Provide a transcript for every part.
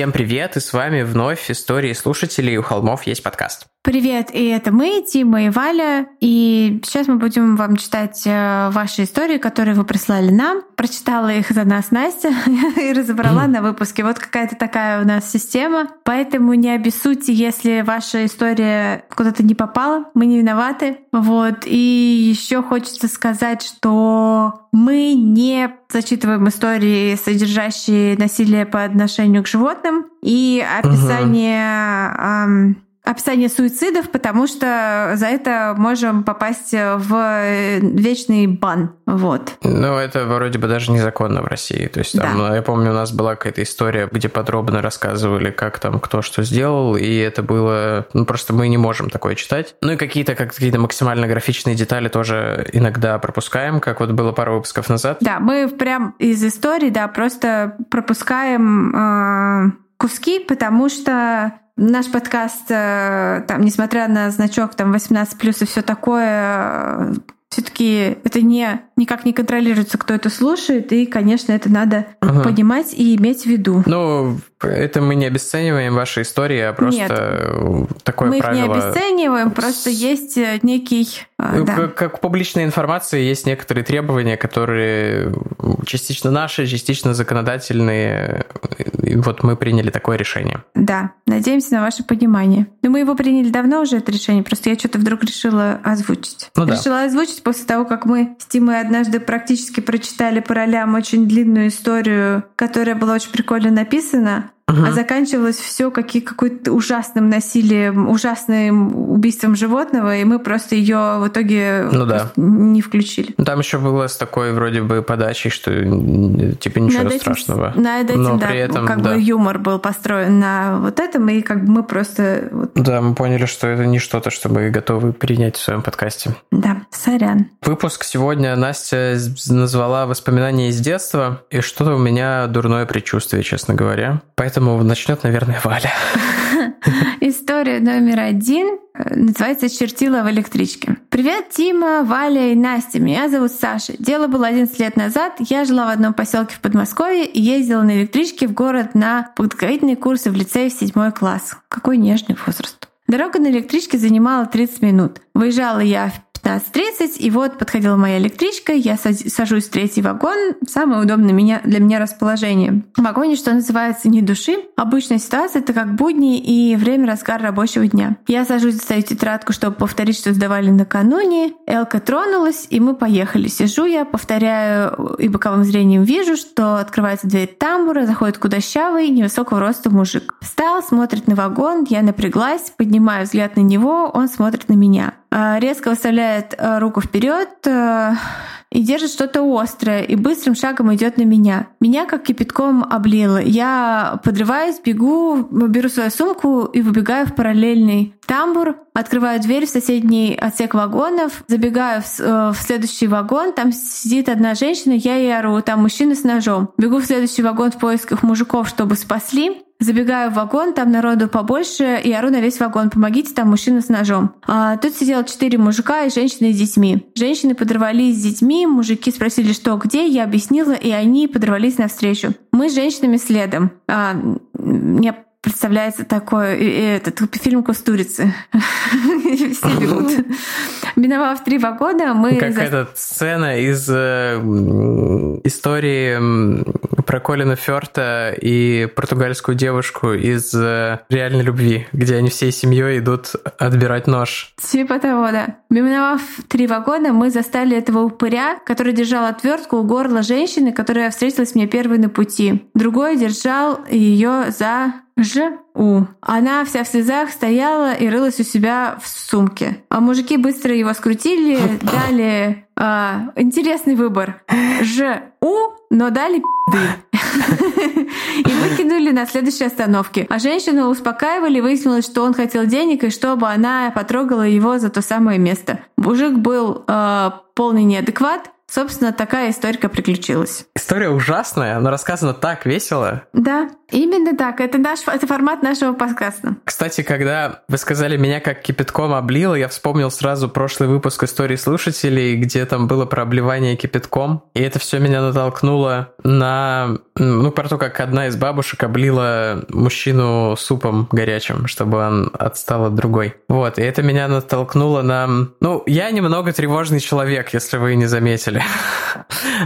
Всем привет, и с вами вновь истории слушателей «У холмов есть подкаст». Привет, и это мы, Тима и Валя, и сейчас мы будем вам читать э, ваши истории, которые вы прислали нам. Прочитала их за нас Настя и разобрала на выпуске. Вот какая-то такая у нас система, поэтому не обессудьте, если ваша история куда-то не попала, мы не виноваты. Вот, и еще хочется сказать, что мы не зачитываем истории, содержащие насилие по отношению к животным, и описание угу описание суицидов, потому что за это можем попасть в вечный бан. Вот. Ну, это вроде бы даже незаконно в России. То есть там, да. я помню, у нас была какая-то история, где подробно рассказывали, как там кто что сделал, и это было... Ну, просто мы не можем такое читать. Ну и какие-то как какие-то максимально графичные детали тоже иногда пропускаем, как вот было пару выпусков назад. Да, мы прям из истории, да, просто пропускаем э, куски, потому что Наш подкаст, э, там, несмотря на значок там 18 плюс и все такое, все-таки это не никак не контролируется, кто это слушает, и, конечно, это надо угу. понимать и иметь в виду. Ну, это мы не обесцениваем ваши истории, а просто Нет, такое мы правило. Мы их не обесцениваем, просто есть э, некий... Э, ну, да. Как, как публичная информация есть некоторые требования, которые частично наши, частично законодательные. И вот мы приняли такое решение. Да, надеемся на ваше понимание. Но мы его приняли давно уже, это решение, просто я что-то вдруг решила озвучить. Ну, решила да. озвучить после того, как мы с Тимой однажды практически прочитали по ролям очень длинную историю, которая была очень прикольно написана. Угу. А заканчивалось все какие, какой-то ужасным насилием, ужасным убийством животного, и мы просто ее в итоге ну, да. не включили. Ну, там еще было с такой вроде бы подачей, что типа ничего над страшного. Этим, над этим, Но да, при этом, как да. бы юмор был построен на вот этом, и как бы мы просто... Вот... Да, мы поняли, что это не что-то, что мы готовы принять в своем подкасте. Да, сорян. Выпуск сегодня Настя назвала «Воспоминания из детства», и что-то у меня дурное предчувствие, честно говоря. Поэтому Поэтому начнет, наверное, Валя. История номер один э, называется «Чертила в электричке». Привет, Тима, Валя и Настя. Меня зовут Саша. Дело было 11 лет назад. Я жила в одном поселке в Подмосковье и ездила на электричке в город на подготовительные курсы в лицее в седьмой класс. Какой нежный возраст. Дорога на электричке занимала 30 минут. Выезжала я в 15.30, и вот подходила моя электричка, я сажусь в третий вагон, самое удобное меня, для меня расположение. В вагоне, что называется, не души. Обычная ситуация — это как будни и время разгара рабочего дня. Я сажусь, достаю тетрадку, чтобы повторить, что сдавали накануне. Элка тронулась, и мы поехали. Сижу я, повторяю, и боковым зрением вижу, что открывается дверь тамбура, заходит худощавый, невысокого роста мужик. Встал, смотрит на вагон, я напряглась, поднимаю взгляд на него, он смотрит на меня. А, резко выставляет а, руку вперед а, и держит что-то острое, и быстрым шагом идет на меня. Меня как кипятком облило. Я подрываюсь, бегу, беру свою сумку и выбегаю в параллельный тамбур, открываю дверь в соседний отсек вагонов, забегаю в, э, в следующий вагон, там сидит одна женщина, я ей ору, там мужчина с ножом. Бегу в следующий вагон в поисках мужиков, чтобы спасли. Забегаю в вагон, там народу побольше, и ору на весь вагон. Помогите, там мужчина с ножом. А, тут сидело четыре мужика и женщины с детьми. Женщины подорвались с детьми, мужики спросили, что где, я объяснила, и они подорвались навстречу. Мы с женщинами следом. А, мне представляется такой этот фильм Кустурицы. Все бегут. Миновав три вагона, мы... Как за... эта сцена из э, истории про Колина Ферта и португальскую девушку из э, «Реальной любви», где они всей семьей идут отбирать нож. Типа того, да. Миновав три вагона, мы застали этого упыря, который держал отвертку у горла женщины, которая встретилась мне первой на пути. Другой держал ее за Ж. У. Она вся в слезах стояла и рылась у себя в сумке. А мужики быстро его скрутили, дали а, интересный выбор. Ж. У, но дали пи***ды. И выкинули на следующей остановке. А женщину успокаивали, выяснилось, что он хотел денег, и чтобы она потрогала его за то самое место. Мужик был э, полный неадекват, Собственно, такая история приключилась. История ужасная, но рассказана так весело. Да. Именно так. Это, наш, это формат нашего подкаста. Кстати, когда вы сказали меня как кипятком облило, я вспомнил сразу прошлый выпуск истории слушателей, где там было про обливание кипятком. И это все меня натолкнуло на... Ну, про то, как одна из бабушек облила мужчину супом горячим, чтобы он отстал от другой. Вот, и это меня натолкнуло на... Ну, я немного тревожный человек, если вы не заметили.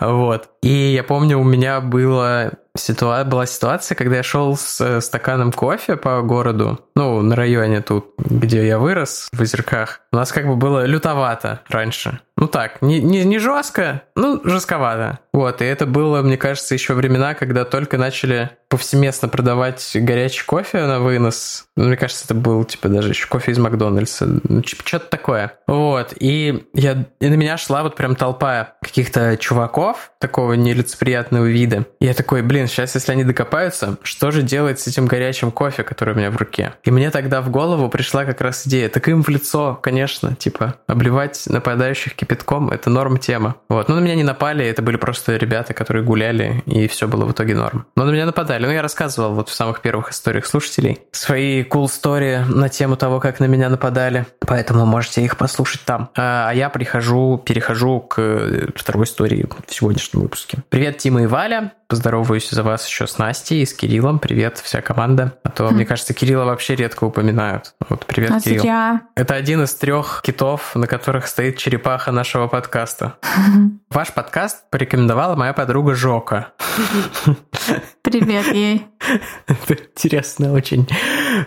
Вот. И я помню, у меня было ситуа... была ситуация, когда я шел с э, стаканом кофе по городу, ну, на районе тут, где я вырос, в Озерках. У нас как бы было лютовато раньше. Ну так, не, не, не жестко, ну, жестковато. Вот, и это было, мне кажется, еще времена, когда только начали повсеместно продавать горячий кофе на вынос. Ну, мне кажется, это был, типа, даже еще кофе из Макдональдса. Ну, типа, что-то такое. Вот, и, я, и на меня шла вот прям толпа каких-то чуваков такого нелицеприятного вида. И я такой, блин, сейчас, если они докопаются, что же делать с этим горячим кофе, который у меня в руке? И мне тогда в голову пришла как раз идея, так им в лицо, конечно, типа, обливать нападающих кипятком, это норм тема. Вот, но на меня не напали, это были просто ребята, которые гуляли, и все было в итоге норм. Но на меня нападали. Ну, я рассказывал вот в самых первых историях слушателей свои cool story на тему того, как на меня нападали, поэтому можете их послушать там. А, а я прихожу, перехожу к второй истории в сегодняшнем выпуске. Привет, Тима и Валя. Поздороваюсь за вас еще с Настей и с Кириллом. Привет, вся команда. А то, хм. мне кажется, Кирилла вообще редко упоминают. Вот, привет, а Кирилл. Зря. Это один из трех китов, на которых стоит черепаха нашего подкаста. Ваш подкаст порекомендовала моя подруга Жока. Привет ей. Это интересно очень.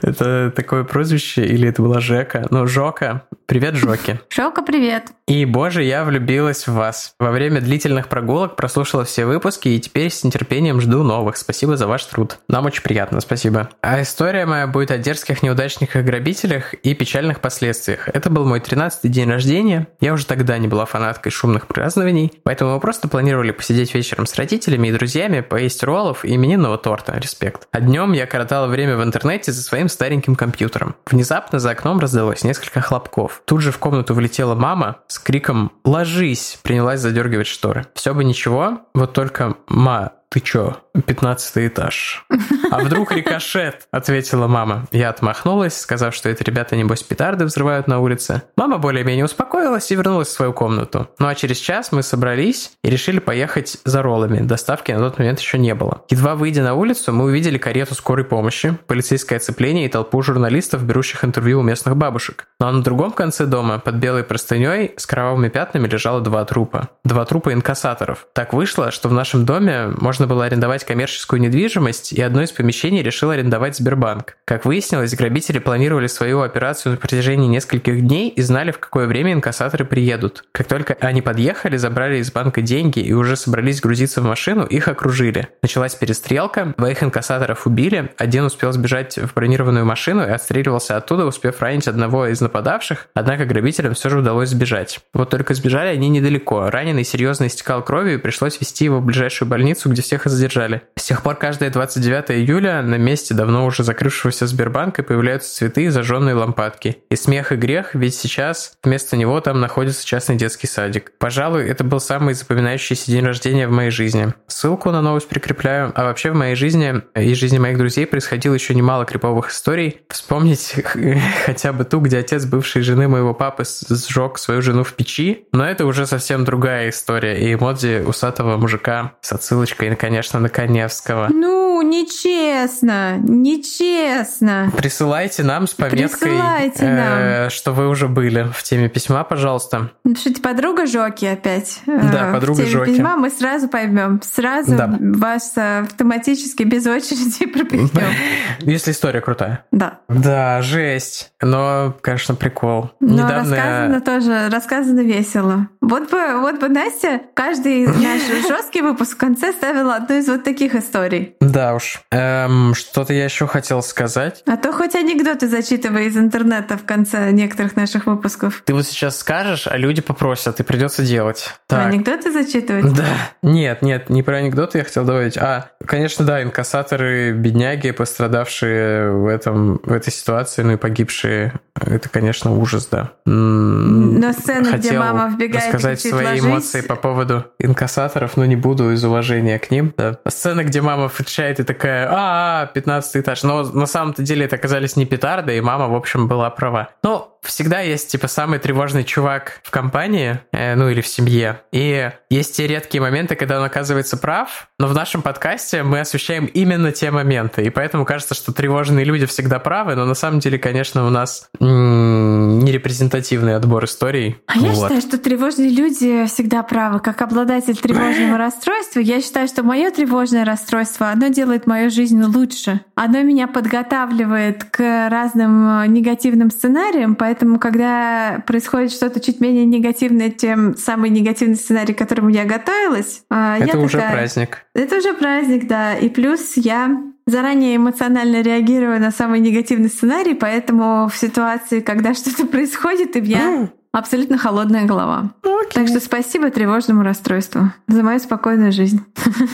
Это такое прозвище или это была Жека? Ну, Жока. Привет, Жоки. Жока, привет. И, боже, я влюбилась в вас. Во время длительных прогулок прослушала все выпуски и теперь с нетерпением жду новых. Спасибо за ваш труд. Нам очень приятно, спасибо. А история моя будет о дерзких неудачниках грабителях и печальных последствиях. Это был мой 13-й день рождения. Я уже тогда не была фанаткой шумных празднований, поэтому мы просто планировали посидеть вечером с родителями и друзьями, поесть роллов и именинного торта. Респект. А днем я коротала время в интернете за своим стареньким компьютером. Внезапно за окном раздалось несколько хлопков. Тут же в комнату влетела мама с криком «Ложись!» принялась задергивать шторы. Все бы ничего, вот только «Ма, ты чё, пятнадцатый этаж. А вдруг рикошет? Ответила мама. Я отмахнулась, сказав, что эти ребята, небось, петарды взрывают на улице. Мама более-менее успокоилась и вернулась в свою комнату. Ну а через час мы собрались и решили поехать за роллами. Доставки на тот момент еще не было. Едва выйдя на улицу, мы увидели карету скорой помощи, полицейское оцепление и толпу журналистов, берущих интервью у местных бабушек. Ну а на другом конце дома, под белой простыней, с кровавыми пятнами лежало два трупа. Два трупа инкассаторов. Так вышло, что в нашем доме можно можно было арендовать коммерческую недвижимость, и одно из помещений решил арендовать Сбербанк. Как выяснилось, грабители планировали свою операцию на протяжении нескольких дней и знали, в какое время инкассаторы приедут. Как только они подъехали, забрали из банка деньги и уже собрались грузиться в машину, их окружили. Началась перестрелка, двоих инкассаторов убили, один успел сбежать в бронированную машину и отстреливался оттуда, успев ранить одного из нападавших, однако грабителям все же удалось сбежать. Вот только сбежали они недалеко. Раненый серьезно истекал кровью и пришлось вести его в ближайшую больницу, где все всех и задержали. С тех пор каждое 29 июля на месте давно уже закрывшегося Сбербанка появляются цветы и зажженные лампадки. И смех и грех, ведь сейчас вместо него там находится частный детский садик. Пожалуй, это был самый запоминающийся день рождения в моей жизни. Ссылку на новость прикрепляю. А вообще в моей жизни и жизни моих друзей происходило еще немало криповых историй. Вспомнить хотя бы ту, где отец бывшей жены моего папы сжег свою жену в печи. Но это уже совсем другая история. И эмодзи усатого мужика с отсылочкой конечно, на Коневского. Ну, нечестно, нечестно. Присылайте нам с пометкой, Присылайте э, что вы уже были в теме письма, пожалуйста. Напишите подруга Жоки опять. Да, э, подруга в теме Жоки. письма мы сразу поймем, сразу да. вас автоматически без очереди пропихнем. Если история крутая. Да. Да, жесть. Но, конечно, прикол. Но Недавно... рассказано тоже, рассказано весело. Вот бы, вот бы Настя каждый наш жесткий выпуск в конце ставила одну из вот таких историй. Да уж. Эм, что-то я еще хотел сказать. А то хоть анекдоты зачитывай из интернета в конце некоторых наших выпусков. Ты вот сейчас скажешь, а люди попросят, и придется делать. Так. Анекдоты зачитывать? Да. Нет, нет, не про анекдоты я хотел добавить. А, конечно, да, инкассаторы, бедняги, пострадавшие в, этом, в этой ситуации, ну и погибшие Это, конечно, ужас, да. Но сцена, Хотел где мама вбегает рассказать свои ложись. эмоции по поводу инкассаторов, но не буду из уважения к ним. Да. Сцена, где мама включает и такая, а, 15 этаж. Но на самом-то деле это оказались не петарды, и мама, в общем, была права. Но всегда есть, типа, самый тревожный чувак в компании, э, ну или в семье. И есть те редкие моменты, когда он оказывается прав, но в нашем подкасте мы освещаем именно те моменты. И поэтому кажется, что тревожные люди всегда правы, но на самом деле, конечно, у нас м- нерепрезентативный отбор историй. А вот. я считаю, что тревожные люди всегда правы. Как обладатель тревожного расстройства, я считаю, что мое тревожное расстройство, оно делает мою жизнь лучше. Оно меня подготавливает к разным негативным сценариям, поэтому когда происходит что-то чуть менее негативное, чем самый негативный сценарий, к которому я готовилась, а, это я уже такая, праздник. Это уже праздник, да. И плюс я заранее эмоционально реагирую на самый негативный сценарий, поэтому в ситуации, когда что-то происходит, и я абсолютно холодная голова. Okay. Так что спасибо тревожному расстройству за мою спокойную жизнь.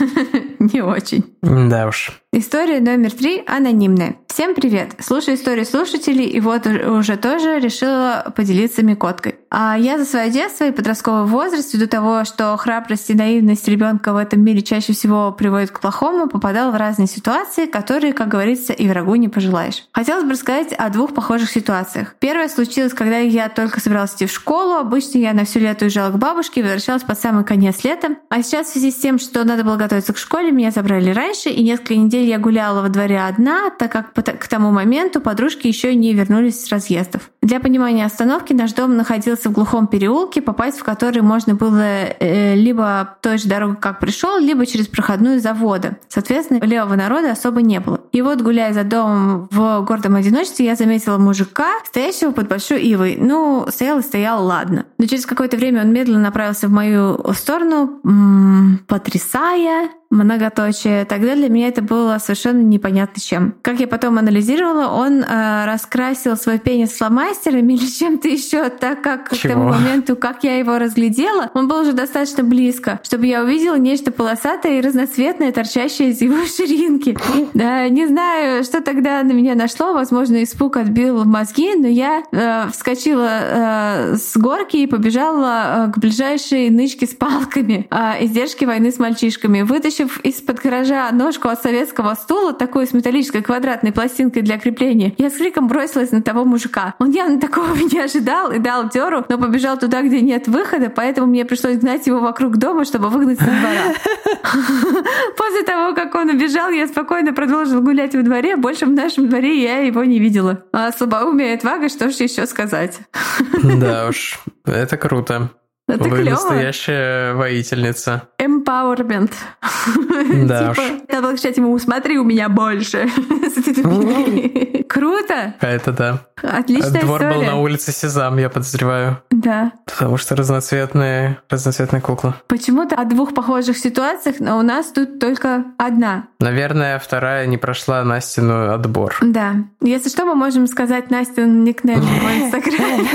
Не очень. Да уж. История номер три анонимная. Всем привет! Слушаю истории слушателей, и вот уже тоже решила поделиться микоткой. А я за свое детство и подростковый возраст, ввиду того, что храбрость и наивность ребенка в этом мире чаще всего приводят к плохому, попадал в разные ситуации, которые, как говорится, и врагу не пожелаешь. Хотелось бы рассказать о двух похожих ситуациях. Первая случилась, когда я только собиралась идти в школу. Обычно я на все лето уезжала к бабушке и возвращалась под самый конец лета. А сейчас в связи с тем, что надо было готовиться к школе, меня забрали раньше, и несколько недель я гуляла во дворе одна, так как к тому моменту подружки еще не вернулись с разъездов. Для понимания остановки наш дом находился в глухом переулке, попасть в который можно было э, либо той же дорогой, как пришел, либо через проходную завода. Соответственно, левого народа особо не было. И вот, гуляя за домом в гордом одиночестве, я заметила мужика, стоящего под большой ивой. Ну, стоял и стоял, ладно. Но через какое-то время он медленно направился в мою сторону, м-м, потрясая многоточие, тогда для меня это было совершенно непонятно чем. Как я потом анализировала, он э, раскрасил свой пенис фломастерами или чем-то еще, так как Чего? к тому моменту, как я его разглядела, он был уже достаточно близко, чтобы я увидела нечто полосатое и разноцветное, торчащее из его ширинки. Да, не знаю, что тогда на меня нашло, возможно, испуг отбил мозги, но я э, вскочила э, с горки и побежала э, к ближайшей нычке с палками, э, издержки войны с мальчишками. Вытащила вытащив из-под гаража ножку от советского стула, такую с металлической квадратной пластинкой для крепления, я с криком бросилась на того мужика. Он явно такого не ожидал и дал дёру, но побежал туда, где нет выхода, поэтому мне пришлось гнать его вокруг дома, чтобы выгнать со двора. После того, как он убежал, я спокойно продолжила гулять во дворе. Больше в нашем дворе я его не видела. А слабоумие и отвага, что ж еще сказать? Да уж, это круто. Это Вы клево. настоящая воительница. Empowerment. Да типа. Надо кричать ему, смотри, у меня больше. Круто. Это да. Отличная Двор история. был на улице Сезам, я подозреваю. Да. Потому что разноцветные, разноцветная кукла. Почему-то о двух похожих ситуациях, но у нас тут только одна. Наверное, вторая не прошла Настину отбор. Да. Если что, мы можем сказать Настин никнейм в Инстаграме.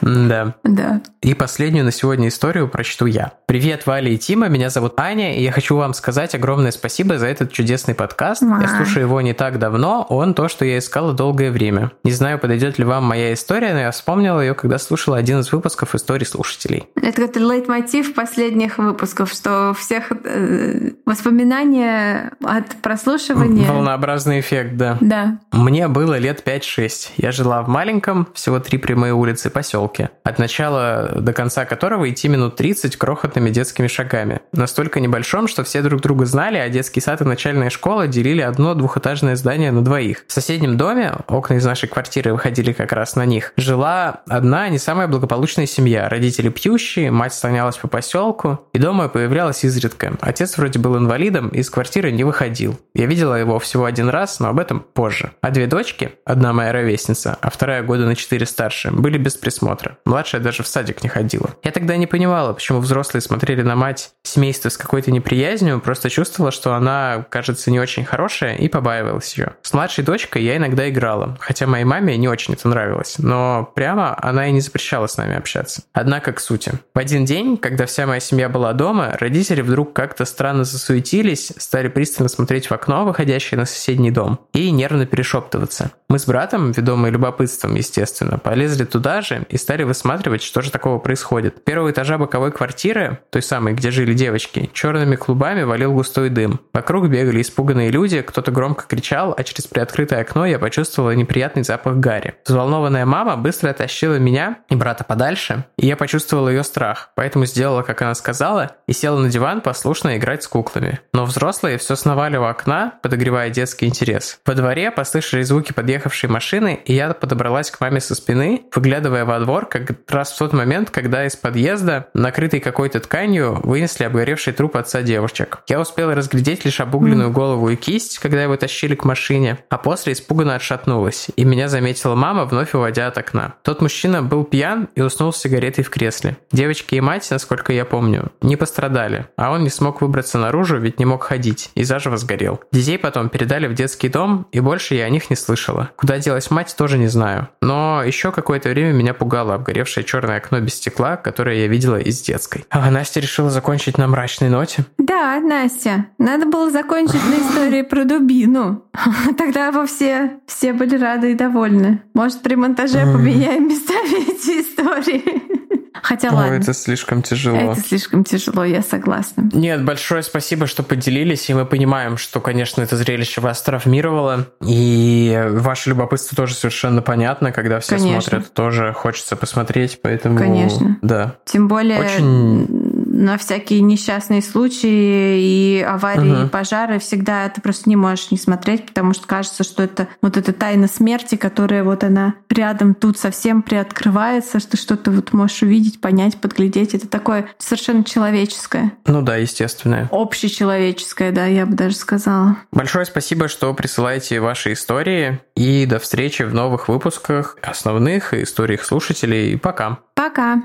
Да. Да. И последнюю на сегодня историю прочту я. Привет, Валя и Тима, меня зовут Аня, и я хочу вам сказать огромное спасибо за этот чудесный подкаст. Я слушаю его не так давно, он то, что я искала долгое время. Не знаю, подойдет ли вам моя история, но я вспомнила ее, когда слушала один из выпусков истории слушателей. Это как лейтмотив последних выпусков, что всех э, воспоминания от прослушивания... Волнообразный эффект, да. Да. Мне было лет 5-6. Я жила в маленьком, всего три прямые улицы поселке, от начала до конца которого идти минут 30 крохотными детскими шагами. Настолько небольшом, что все друг друга знали, а детский сад и начальная школа делили одно двухэтажное здание на двоих. В соседнем доме, окна из нашей квартиры выходили как раз на них, жила одна не самая благополучная семья. Родители пьющие, мать слонялась по поселку, и дома появлялась изредка. Отец вроде был инвалидом, из квартиры не выходил. Я видела его всего один раз, но об этом позже. А две дочки, одна моя ровесница, а вторая года на четыре старше, были без присмотра. Младшая даже в садик не ходила. Я тогда не понимала, почему взрослые смотрели на мать семейства с какой-то неприязнью, просто чувствовала, что она, кажется, не очень хорошая и побаивалась ее. С младшей дочкой я иногда играла, хотя моей маме не очень это нравилось, но прямо она и не запрещала с нами общаться. Однако к сути. В один день, когда вся моя семья была дома, родители вдруг как-то странно засуетились, стали пристально смотреть в окно, выходящее на соседний дом, и нервно перешептываться. Мы с братом, ведомые любопытством, естественно, полезли туда же и стали высматривать, что же такого происходит. Первого этажа боковой квартиры, той самой, где жили девочки, черными клубами валил густой дым. Вокруг бегали испуганные люди, кто-то громко кричал, а через приоткрытое окно я почувствовала неприятный запах гари. Взволнованная мама быстро оттащила меня и брата подальше, и я почувствовала ее страх, поэтому сделала, как она сказала, и села на диван послушно играть с куклами. Но взрослые все сновали у окна, подогревая детский интерес. Во дворе послышались звуки подъехавшей машины, и я подобралась к маме со спины, выглядывая во двор как раз в тот момент, когда из подъезда, накрытый какой-то тканью, вынесли обгоревший труп отца девочек. Я успела разглядеть лишь обугленную голову и кисть, когда его тащили к машине, а после испуганно отшатнулась, и меня заметила мама, вновь уводя от окна. Тот мужчина был пьян и уснул с сигаретой в кресле. Девочки и мать, насколько я помню, не пострадали, а он не смог выбраться наружу, ведь не мог ходить, и заживо сгорел. Детей потом передали в детский дом, и больше я о них не слышала. Куда делась мать, тоже не знаю. Но еще какое-то время меня пугало обгоревшее черное окно без стекла, которое я видела из детской. А Настя решила закончить на мрачной ноте? Да, Настя. Надо было закончить на истории про дубину. Тогда бы все, все были рады и довольны. Может, при монтаже поменяем местами эти истории. Хотя О, ладно. это слишком тяжело. Это слишком тяжело, я согласна. Нет, большое спасибо, что поделились, и мы понимаем, что, конечно, это зрелище вас травмировало, и ваше любопытство тоже совершенно понятно, когда все конечно. смотрят, тоже хочется посмотреть, поэтому... Конечно. Да. Тем более... Очень на всякие несчастные случаи и аварии, угу. и пожары всегда ты просто не можешь не смотреть, потому что кажется, что это вот эта тайна смерти, которая вот она рядом тут совсем приоткрывается, что что-то вот можешь увидеть, понять, подглядеть. Это такое совершенно человеческое. Ну да, естественное. Общечеловеческое, да, я бы даже сказала. Большое спасибо, что присылаете ваши истории. И до встречи в новых выпусках основных и историях слушателей. Пока. Пока.